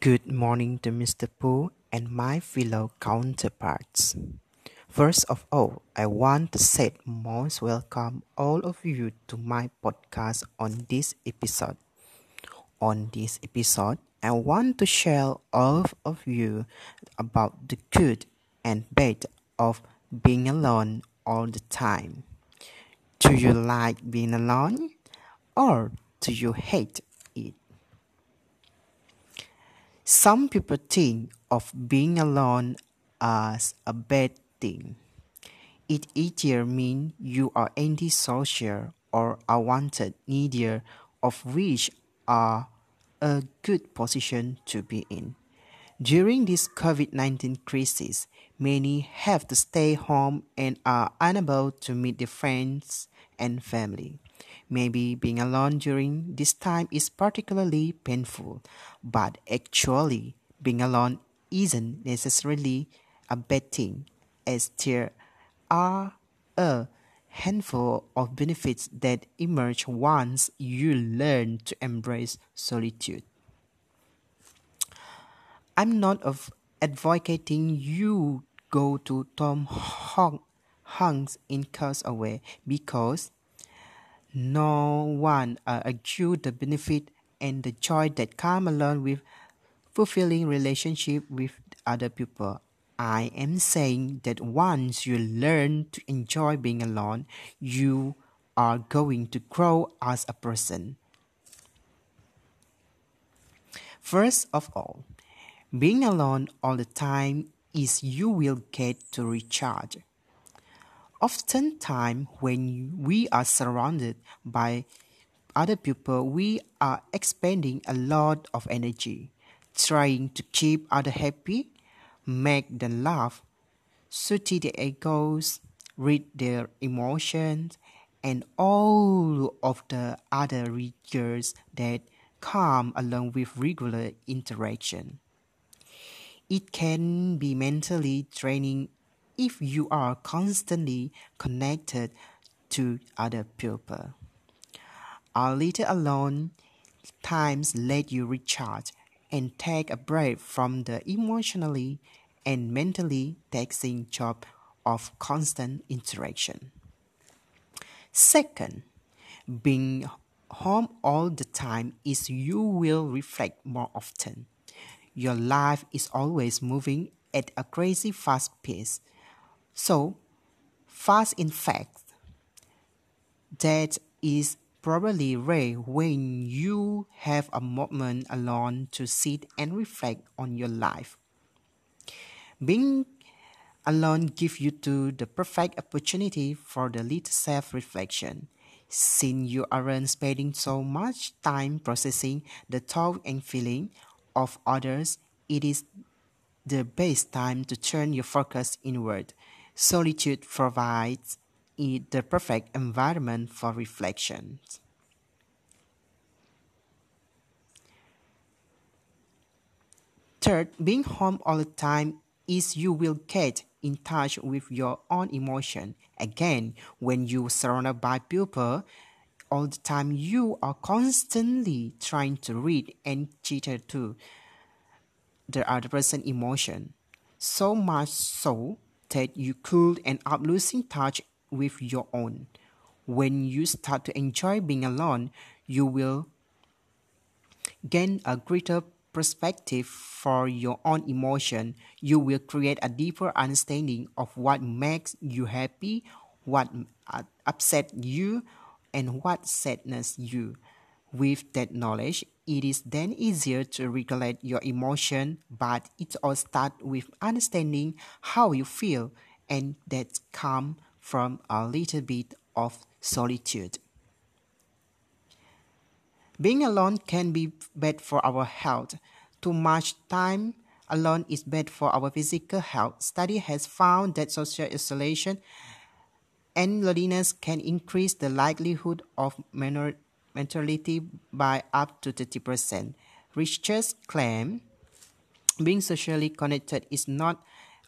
Good morning to Mr. Pooh and my fellow counterparts. First of all, I want to say most welcome all of you to my podcast on this episode. On this episode, I want to share all of you about the good and bad of being alone all the time. Do you like being alone or do you hate it? Some people think of being alone as a bad thing. It either means you are antisocial or unwanted, neither of which are a good position to be in. During this COVID 19 crisis, many have to stay home and are unable to meet their friends and family. Maybe being alone during this time is particularly painful, but actually, being alone isn't necessarily a bad thing, as there are a handful of benefits that emerge once you learn to embrace solitude. I'm not of advocating you go to Tom Hanks in Castaway because no one uh, argued the benefit and the joy that come along with fulfilling relationship with other people. I am saying that once you learn to enjoy being alone, you are going to grow as a person. First of all, being alone all the time is you will get to recharge. Oftentimes, when we are surrounded by other people, we are expending a lot of energy, trying to keep others happy, make them laugh, soothe their egos, read their emotions, and all of the other rigors that come along with regular interaction. It can be mentally draining if you are constantly connected to other people. A little alone times let you recharge and take a break from the emotionally and mentally taxing job of constant interaction. Second, being home all the time is you will reflect more often. Your life is always moving at a crazy fast pace so, fast in fact, that is probably rare when you have a moment alone to sit and reflect on your life. Being alone gives you to the perfect opportunity for the little self-reflection. Since you aren't spending so much time processing the thought and feeling of others, it is the best time to turn your focus inward Solitude provides it the perfect environment for reflection. Third, being home all the time is you will get in touch with your own emotion. Again, when you are surrounded by people all the time, you are constantly trying to read and cater to the other person's emotion. So much so that you could end up losing touch with your own. When you start to enjoy being alone, you will gain a greater perspective for your own emotion. You will create a deeper understanding of what makes you happy, what upset you, and what sadness you. With that knowledge, it is then easier to regulate your emotion, but it all starts with understanding how you feel, and that comes from a little bit of solitude. Being alone can be bad for our health. Too much time alone is bad for our physical health. Study has found that social isolation and loneliness can increase the likelihood of minor mortality by up to 30%. Researchers claim being socially connected is not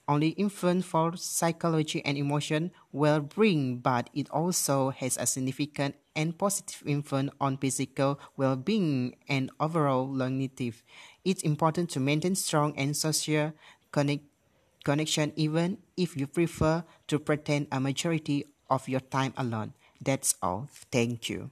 only influence for psychology and emotion well-being, but it also has a significant and positive influence on physical well-being and overall longevity. It's important to maintain strong and social connect connection even if you prefer to pretend a majority of your time alone. That's all. Thank you.